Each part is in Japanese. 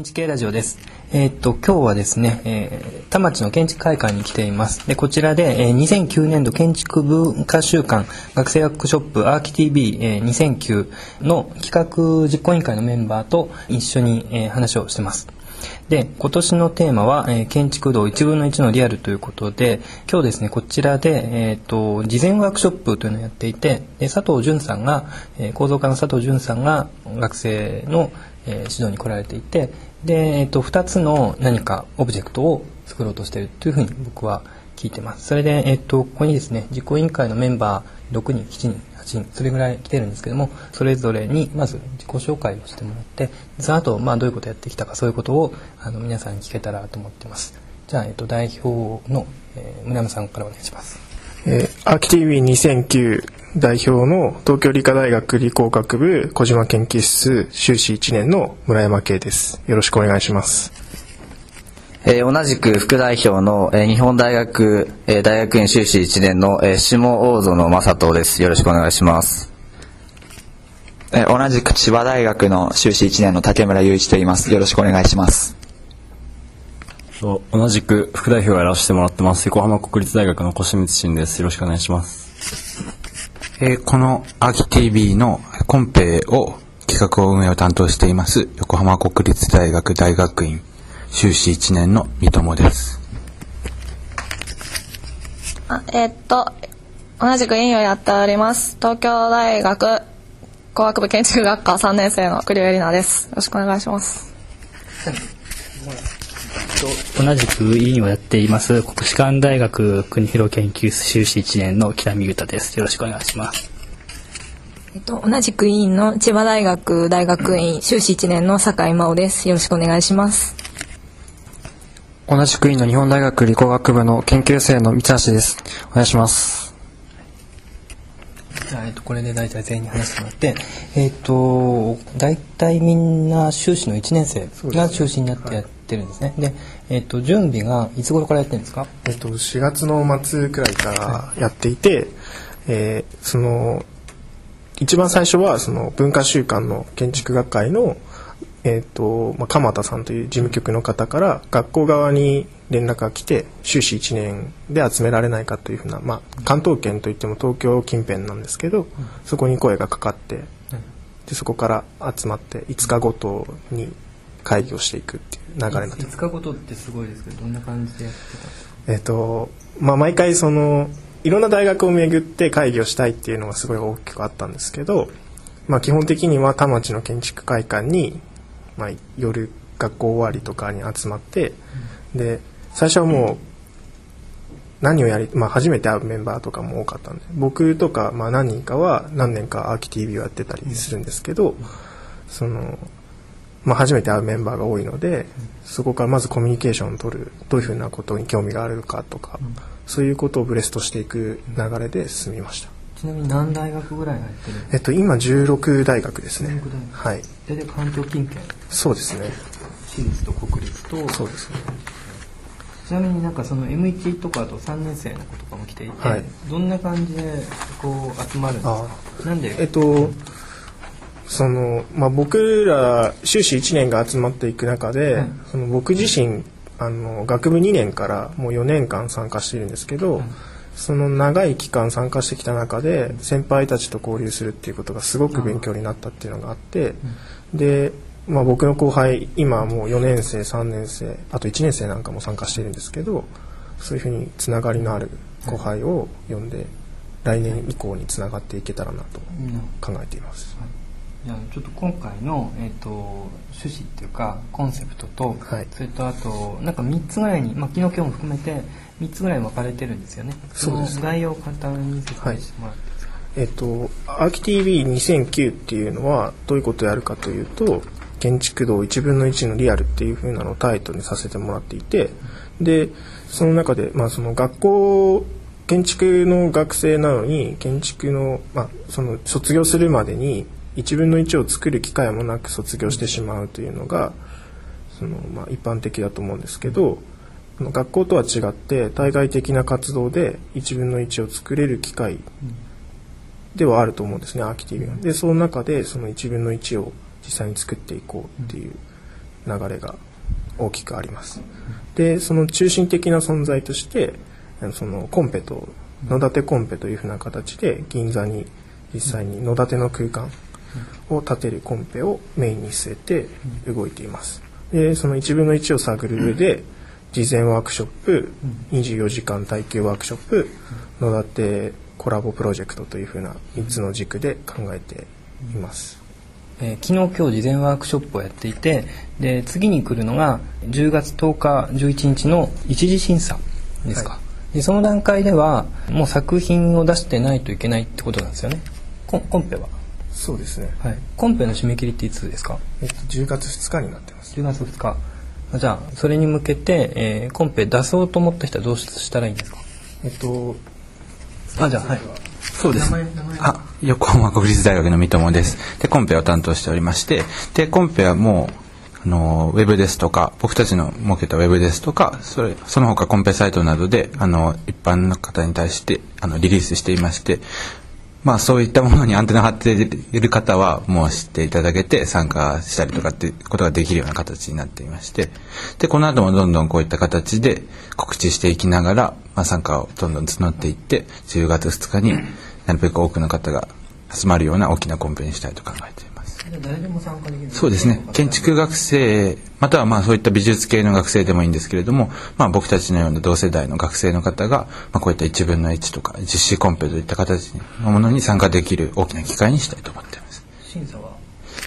建築系ラジオです。えーっと、今日はですね、えー田町の建築会館に来ています。で、こちらで、えー2009年度建築文化週間学生ワークショップアーキ TV、えー2009の企画実行委員会のメンバーと一緒に、えー話をしてます。で、今年のテーマは、えー建築道1分の1のリアルということで、今日ですね、こちらで、えーっと、事前ワークショップというのをやっていて、で佐藤淳さんが、えー構造家の佐藤淳さんが学生の、えー指導に来られていて、で、えっと、2つの何かオブジェクトを作ろうとしているというふうに僕は聞いてます。それで、えっと、ここにですね、実行委員会のメンバー6人、7人、8人、それぐらい来てるんですけども、それぞれにまず自己紹介をしてもらって、その後、まあ、どういうことをやってきたか、そういうことをあの皆さんに聞けたらと思ってます。じゃあ、えっと、代表の、えー村山さんからお願いします。えー、アーキ TV2009 代表の東京理科大学理工学部小島研究室修士1年の村山圭です。よろしくお願いします。えー同じく副代表の、えー日本大学、えー大学院修士1年の、えー下大園正人です。よろしくお願いします。えー同じく千葉大学の修士1年の竹村雄一と言います。よろしくお願いします。と同じく副代表をやらせてもらってます。横浜国立大学の越光慎です。よろしくお願いします。えーこのアーキ TV のコンペを企画を運営を担当しています。横浜国立大学大学院修士1年の三友です。あえーっと同じく委員をやっております。東京大学工学部建築学科3年生の栗生里奈です。よろしくお願いします 同じく委員をやっています国士舘大学国広研究室修士1年の北見裕太ですよろしくお願いしますえっと、同じく委員の千葉大学大学院修士1年の酒井真央です。よろしくお願いします。同じく委員の日本大学理工学部の研究生の三橋です。お願いします。じゃあ、えっと、これで大体全員に話してもらって、えっと、大体みんな修士の1年生が中心になってやってるんですね。で、えっと、準備がいつ頃からやってるんですか？えっと、4月の末くらいからやっていて、えーその、一番最初はその文化週間の建築学会の、えっと、まあ、鎌田さんという事務局の方から学校側に連絡が来て、修士1年で集められないかというふうな、まあ、関東圏といっても東京近辺なんですけど、そこに声がかかって、でそこから集まって5日ごとに会議をしていくっていう流れになってます5日ごとってすごいですけど、どんな感じでやってたえっとまあ、毎回そのいろんな大学を巡って会議をしたいっていうのがすごい大きくあったんですけど、まあ、基本的には田町の建築会館に、まあ、夜学校終わりとかに集まって、で最初はもう何をやり、まあ、初めて会うメンバーとかも多かったんで僕とか、まあ、何人かは何年かアーキ TV をやってたりするんですけど、そのまあ、初めて会うメンバーが多いので、そこからまずコミュニケーションを取る。どういうふうなことに興味があるかとか、そういうことをブレストしていく流れで進みました、ちなみに何大学ぐらい入ってる？えっと、今16大学ですね。16大学。はい。大体関東近県そうですね。私立と国立と。そうですね。ちなみになんかその M1 とかあと3年生の子とかも来ていて、はい。どんな感じでこう集まるんですか？なんで？えっとそのまあ、僕ら修士1年が集まっていく中で、はい。その僕自身あの学部2年からもう4年間参加しているんですけど、その長い期間参加してきた中で先輩たちと交流するっていうことがすごく勉強になったっていうのがあって、で、まあ、僕の後輩今はもう4年生3年生あと1年生なんかも参加しているんですけどそういうふうにつながりのある後輩を呼んで来年以降につながっていけたらなと考えています。じゃあちょっと今回の、えー、と趣旨っていうかコンセプトと、それとあとなんか3つぐらいに、まあ、昨日今日も含めて3つぐらい分かれてるんですよね。そうです。の概要を簡単に説明してもらっていいえっーキ TV2009 っていうのはどういうことをやるかというと建築道1分の1のリアルっていう風なのをタイトルにさせてもらっていてでその中で、まあ、その学校建築の学生なのに建築の,、まあその卒業するまでに1分の1を作る機会もなく卒業してしまうというのがその、まあ、一般的だと思うんですけど学校とは違って対外的な活動で1分の1を作れる機会ではあると思うんですねアーキティブは。でその中でその1分の1を実際に作っていこうっていう流れが大きくあります。でその中心的な存在としてそのコンペと野立てコンペというふうな形で銀座に実際に野立ての空間を建てるコンペをメインに据えて動いています。でその1分の1を探る上で事前ワークショップ24時間耐久ワークショップ野立てコラボプロジェクトというふうな3つの軸で考えています。えー昨日今日事前ワークショップをやっていてで次に来るのが10月10日11日の一次審査ですか、でその段階ではもう作品を出してないといけないってことなんですよね。コンコンペは、そうですね、はい、コンペの締め切りっていつですか？えっと、10月2日になってます。10月2日。あじゃあそれに向けて、えーコンペ出そうと思った人はどうしたらいいんですか？えっとあじゃあはい。そうです。あ、横浜国立大学の三友です。で、コンペを担当しておりまして、で、コンペはもう、あの、ウェブですとか、僕たちの設けたウェブですとか、それ、その他コンペサイトなどで、あの、一般の方に対して、あの、リリースしていまして、まあそういったものにアンテナ張っている方はもう知っていただけて参加したりとかっていうことができるような形になっていましてでこの後もどんどんこういった形で告知していきながら、まあ、参加をどんどん募っていって10月2日になるべく多くの方が集まるような大きなコンペにしたいと考えています。そうですね。建築学生またはまあそういった美術系の学生でもいいんですけれども、まあ、僕たちのような同世代の学生の方が、まあ、こういった1分の1とか実施コンペといった形のものに参加できる大きな機会にしたいと思っています。審査は？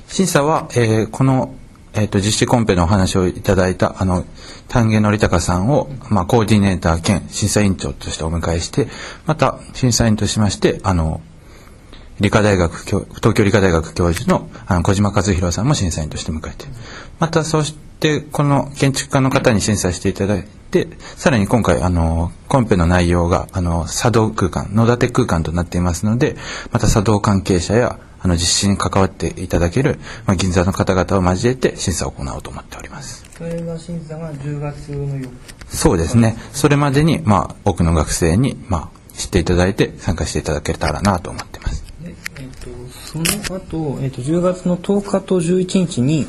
審査は、えーこの、えー、と実施コンペのお話をいただいたあの丹下則隆さんを、まあ、コーディネーター兼審査委員長としてお迎えしてまた審査員としましてあの理科大学教東京理科大学教授のあの小島和弘さんも審査員として迎えてまたそしてこの建築家の方に審査していただいてさらに今回あのコンペの内容があの茶道空間野立て空間となっていますのでまた茶道関係者やあの実施に関わっていただける、まあ、銀座の方々を交えて審査を行おうと思っております。それが審査が10月の4日。そうですね。それまでに、まあ、多くの学生に、まあ、知っていただいて参加していただけたらなと思っています。で、えっとその後、えっと10月の10日と11日に、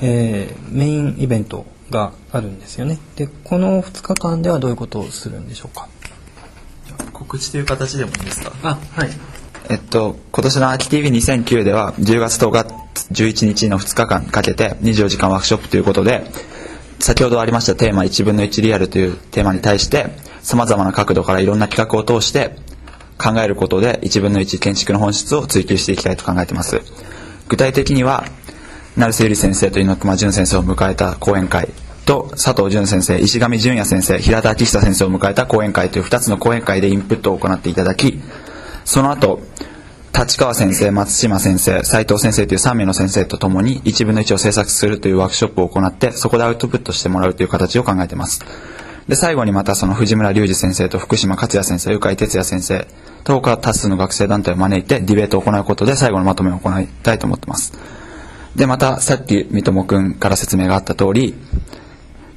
えーメインイベントがあるんですよね。でこの2日間ではどういうことをするんでしょうか？告知という形でもいいですか？あはい。えっと、今年の秋 TV2009 では10月10日11日の2日間かけて24時間ワークショップということで先ほどありましたテーマ1分の1リアルというテーマに対して様々な角度からいろんな企画を通して考えることで1分の1建築の本質を追求していきたいと考えています。具体的には成瀬ゆり先生と猪熊淳先生を迎えた講演会と佐藤淳先生石上淳也先生平田明久先生を迎えた講演会という2つの講演会でインプットを行っていただきその後立川先生松島先生斉藤先生という3名の先生とともに1分の1を制作するというワークショップを行ってそこでアウトプットしてもらうという形を考えています。で最後にまたその藤村隆二先生と福島克也先生鵜飼哲也先生と他多数の学生団体を招いてディベートを行うことで最後のまとめを行いたいと思ってます。でまたさっき三友くんから説明があった通り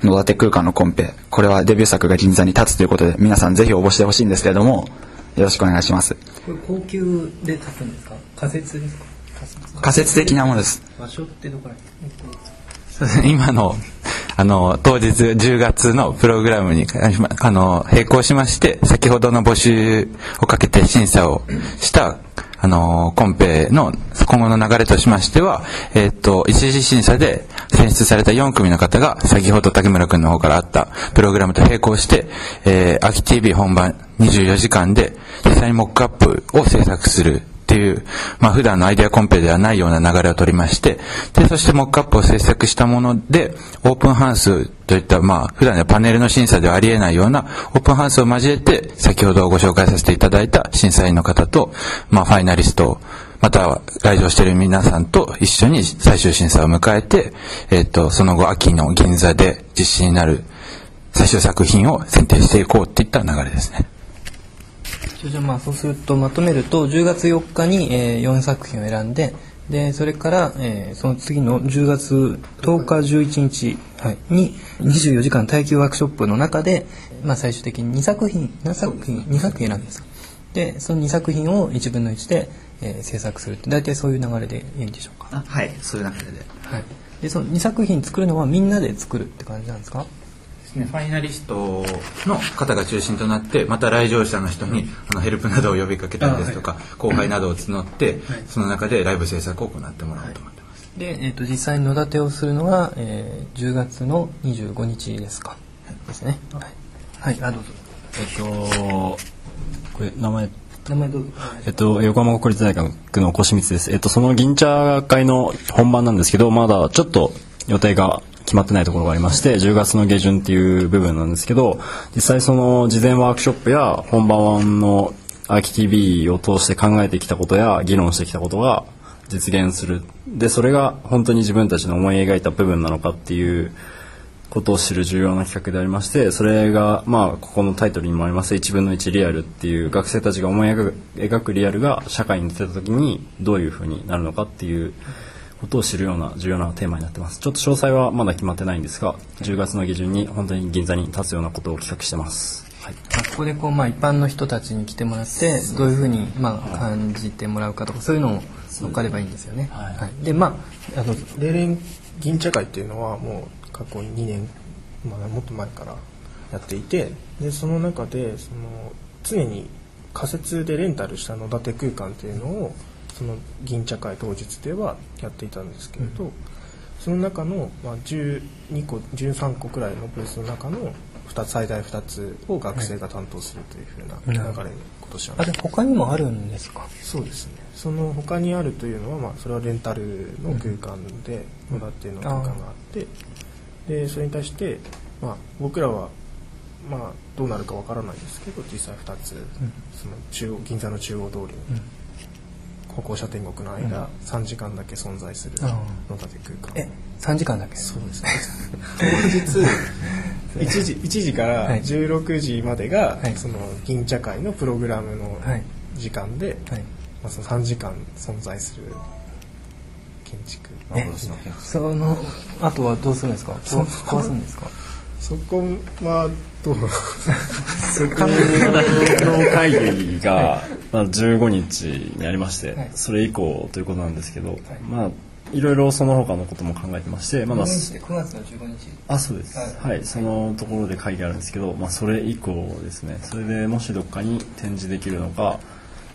野立空間のコンペこれはデビュー作が銀座に立つということで皆さんぜひ応募してほしいんですけれどもよろしくお願いします。これ高級で立つんですか？仮設ですか？仮説的なものです。場所ってどこらそうですね今のあの当日10月のプログラムにあの並行しまして先ほどの募集をかけて審査をしたあのコンペの今後の流れとしましては、えっと一次審査で選出された4組の方が先ほど竹村君の方からあったプログラムと並行して、えー、秋 TV 本番24時間で実際にモックアップを制作するっていう、まあ普段のアイデアコンペではないような流れを取りまして、で、そしてモックアップを制作したもので、オープンハウスといった、まあ普段のパネルの審査ではありえないようなオープンハウスを交えて、先ほどご紹介させていただいた審査員の方と、まあファイナリスト、または来場している皆さんと一緒に最終審査を迎えて、えっ、と、その後秋の銀座で実施になる最終作品を選定していこうっていった流れですね。じゃあまあそうするとまとめると10月4日に、えー、4作品を選んででそれから、えーその次の10月10日11日、はい、に24時間耐久ワークショップの中で、まあ、最終的に2作品何作品2作品選んですかでその2作品を1分の1で、えー制作するって大体そういう流れでいいんでしょうか？はいそういう流れで。はい、でその2作品作るのはみんなで作るって感じなんですか？ですね、ファイナリストの方が中心となってまた来場者の人にあのヘルプなどを呼びかけたりですとか、後輩などを募って、その中でライブ制作を行ってもらおうと思ってます、で、えー、と実際に野立てをするのは、えー10月の25日ですか。ですね。はい、はい、あどうぞ。えっと、これ名前、名前どうぞ。えっと、横浜国立大学の越光です。えっと、その銀茶会の本番なんですけど、まだちょっと予定が決まってないところがありまして、10月の下旬っていう部分なんですけど、実際その事前ワークショップや本番のアーキ TV を通して考えてきたことや議論してきたことが実現する。で、それが本当に自分たちの思い描いた部分なのかっていうことを知る重要な企画でありましてそれがまあここのタイトルにもあります1分の1リアルっていう学生たちが思い描く描くリアルが社会に出た時にどういうふうになるのかっていうことを知るような重要なテーマになってます。ちょっと詳細はまだ決まってないんですが10月の下旬に本当に銀座に立つようなことを企画してます、はい、まあここでこう、まあ、一般の人たちに来てもらってどういうふうに、まあ、感じてもらうかとかそういうのを乗っかればいいんですよね。はい。でまああの例年銀茶会っていうのはもう過去に2年、まあ、もっと前からやっていてでその中でその常に仮設でレンタルした野立空間っていうのをその銀茶会当日ではやっていたんですけれど、その中の、まあ、12個13個くらいのブースの中の2つ最大2つを学生が担当するというふうな流れに今年はあれ他にもあるんですか？そうですね。その他にあるというのは、まあ、それはレンタルの空間で野立っていうの空間があって、でそれに対して、まあ、僕らは、まあ、どうなるかわからないんですけど実際2つ、その中央銀座の中央通りに、歩行者天国の間、3時間だけ存在するあ野立空間。え3時間だけ？そうです。ね当日 1時 ,1 時からはい。16時までが、はい。その銀茶会のプログラムのはい。時間で、はい。まあ、その3時間存在する建築。え？そのあとはどうするんですか？壊壊すんですか？そこはどうそこの会議が、まあ、15日にありまして、はい。それ以降ということなんですけど、まあいろいろその他のことも考えてまして、まだ15日って9月の15日。あそうです、はい。はい、そのところで会議あるんですけど、まあ、それ以降ですね。それでもしどっかに展示できるのか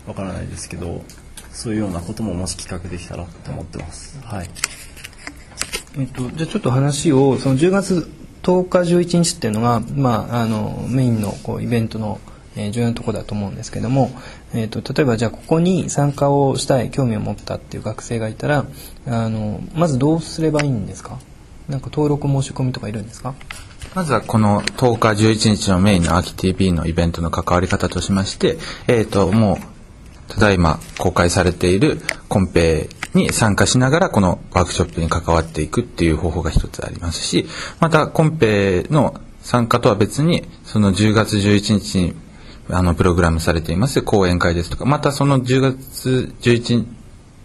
わからないですけどそういうようなことももし企画できたらと思ってます、はい、えっと、じゃあちょっと話をその10月10日11日っていうのが、まあ、あのメインのこうイベントの、えー重要なところだと思うんですけども、えっと例えばじゃあここに参加をしたい興味を持ったっていう学生がいたらあのまずどうすればいいんですか？なんか登録申し込みとかいるんですか？まずはこの10日11日のメインの秋 TV のイベントの関わり方としまして、えっ、と、もう、ただいま公開されているコンペに参加しながらこのワークショップに関わっていくっていう方法が一つありますし、またコンペの参加とは別に、その10月11日にあのプログラムされています講演会ですとか、またその10月11日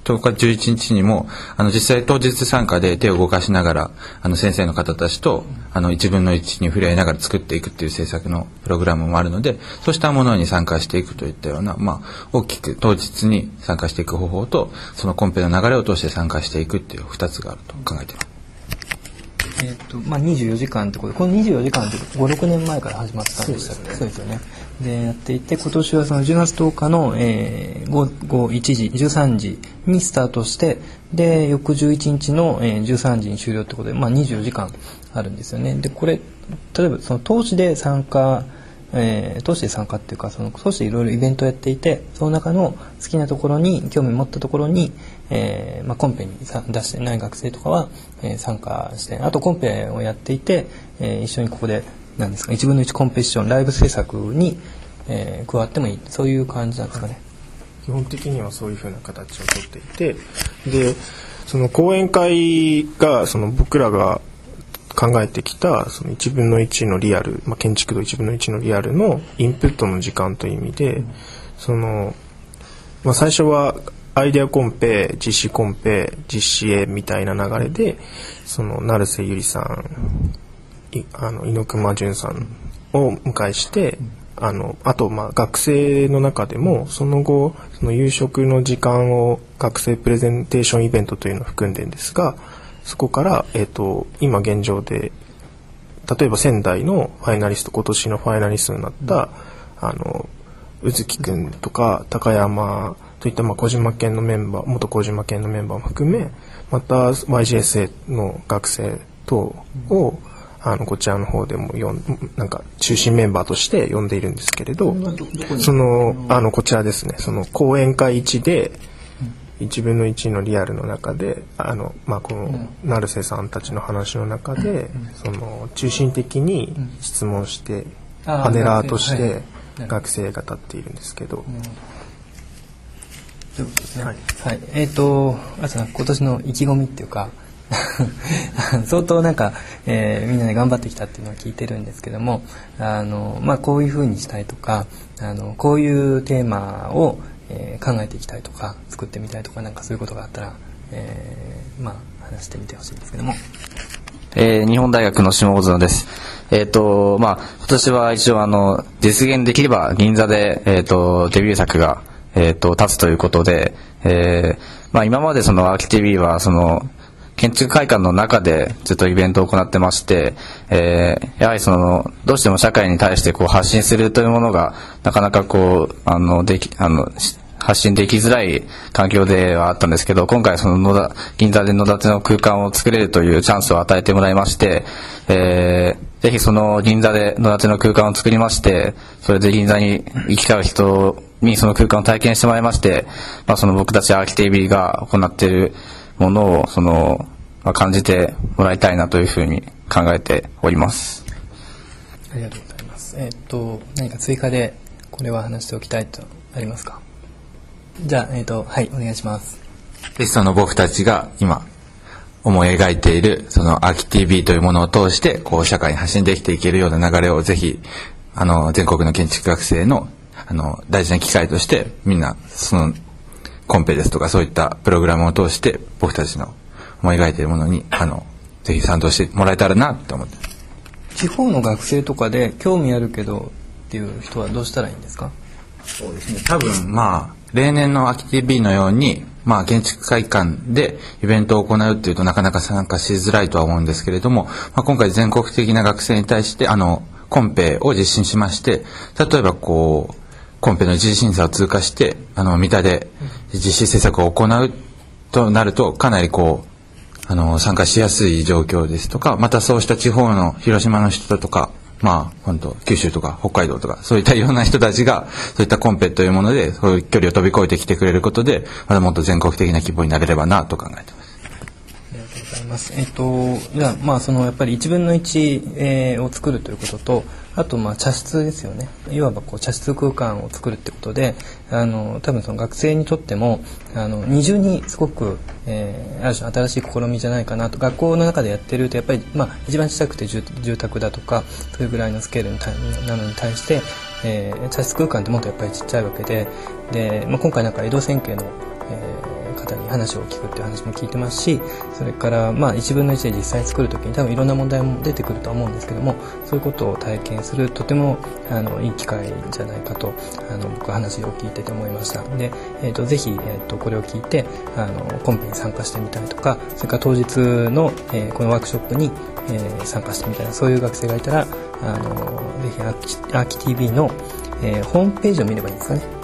10日11日にもあの実際当日参加で手を動かしながらあの先生の方たちとあの1分の1に触れ合いながら作っていくっていう制作のプログラムもあるのでそうしたものに参加していくといったような、まあ、大きく当日に参加していく方法とそのコンペの流れを通して参加していくっていう2つがあると考えています。えっとまあ、24時間ってことでこの24時間って56年前から始まったんでしたっけ？そうですよね。でやっていて今年はその10月10日の、えー、午後1時13時にスタートしてで翌11日の、えー、13時に終了ってことで、まあ、24時間あるんですよね。でこれ例えばその投資で参加えー、投資で参加っていうかその投資でいろいろイベントをやっていてその中の好きなところに興味持ったところに、えーまあ、コンペに出してない学生とかは、えー参加してあとコンペをやっていて、えー一緒にここで何ですか1分の1コンペティションライブ制作に、えー加わってもいいそういう感じなんですかね。基本的にはそういうふうな形をとっていてでその講演会がその僕らが考えてきたその1分の1のリアル、まあ、建築度1分の1のリアルのインプットの時間という意味で、その、まあ、最初はアイデアコンペ実施コンペ実施へみたいな流れでその成瀬ゆりさんいあの猪熊淳さんを迎えして、あのあとまあ学生の中でもその後その夕食の時間を学生プレゼンテーションイベントというのを含んでるんですがそこから、えっと今現状で例えば仙台のファイナリスト今年のファイナリストになった、あの宇月くんとか高山といったまあ小島県のメンバー元小島県のメンバーも含めまた YGSA の学生等を、あのこちらの方でもよんなんか中心メンバーとして呼んでいるんですけれどそのあのこちらですね。その講演会1で1分の1のリアルの中であの、まあ、この成瀬さんたちの話の中で、その中心的に質問して、あーパネラーとして学生が立っているんですけど、ということですね。ははい。い。えっ、と、あとなんか今年の意気込みっていうか、相当なんか、えーみんなで頑張ってきたっていうのを聞いてるんですけども、あの、まあ、こういう風にしたいとか、あの、こういうテーマを、えー考えていきたいとか、作ってみたいとか、なんかそういうことがあったら、えーまあ、話してみてほしいんですけども。えー日本大学の下大園です。えっ、と、まあ、今年は一応あの、実現できれば銀座で、えっ、と、デビュー作が、えっ、と、立つということで、えーまあ今までそのアーキ TV はその、建築会館の中でずっとイベントを行ってまして、えーやはりその、どうしても社会に対してこう発信するというものが、なかなかこう、あの、でき、あの、発信できづらい環境ではあったんですけど、今回その野田、銀座で野立の空間を作れるというチャンスを与えてもらいまして、えーぜひその銀座で野立の空間を作りまして、それで銀座に行き交う人にその空間を体験してもらいまして、まあその僕たちアーキ TV が行っているものを、その、まあ、感じてもらいたいなというふうに考えております。ありがとうございます。えっ、と、何か追加でこれは話しておきたいとありますか？じゃあ、えっ、と、はい、お願いします。で、その僕たちが今、思い描いている、そのアーキ TV というものを通して、こう、社会に発信できていけるような流れをぜひ、あの、全国の建築学生の、あの、大事な機会として、みんな、その、コンペですとか、そういったプログラムを通して、僕たちの思い描いているものに、あの、ぜひ賛同してもらえたらな、って思って。地方の学生とかで興味あるけどっていう人はどうしたらいいんですか？そうですね。多分、まあ、例年の秋 TV のように、まあ、建築会館でイベントを行うっていうとなかなか参加しづらいとは思うんですけれども、まあ、今回全国的な学生に対して、あの、コンペを実施しまして、例えばこう、コンペの一次審査を通過して、あの、三田で実施施策を行うとなると、かなりこう、あの、参加しやすい状況ですとか、またそうした地方の広島の人だとか、まあ、本当九州とか北海道とか、そういったいろんな人たちが、そういったコンペというもので、そういう距離を飛び越えてきてくれることで、まだもっと全国的な規模になれればなと考えてます。ございます。えっと、じゃあ、まあ、その、やっぱり1分の1、えーを作るということと、あと、まあ、茶室ですよね。いわば、こう、茶室空間を作るってことで、あの、多分その学生にとっても、あの、二重にすごく、えーある種新しい試みじゃないかなと、学校の中でやってると、やっぱり、まあ、一番小さくて住宅だとか、それぐらいのスケールなのに対して、えー茶室空間ってもっとやっぱりちっちゃいわけで、で、まあ、今回なんか江戸千家の、えー方に話を聞くっていう話も聞いてますしそれからまあ1分の1で実際作る時に多分いろんな問題も出てくるとは思うんですけどもそういうことを体験するとてもあのいい機会じゃないかとあの僕は話を聞いてて思いました。で、えー、とぜひ、えー、とこれを聞いてあのコンペに参加してみたいとかそれから当日の、えーこのワークショップに、えー参加してみたいなそういう学生がいたらあのぜひアキアーキ TV の、えーホームページを見ればいいんですかね。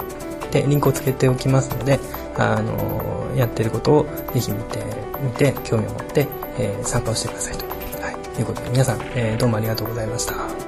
でリンクをつけておきますので、あのやってることをぜひ見てみて興味を持って、えー参加をしてくださいと、はい、いうことで皆さん、えーどうもありがとうございました。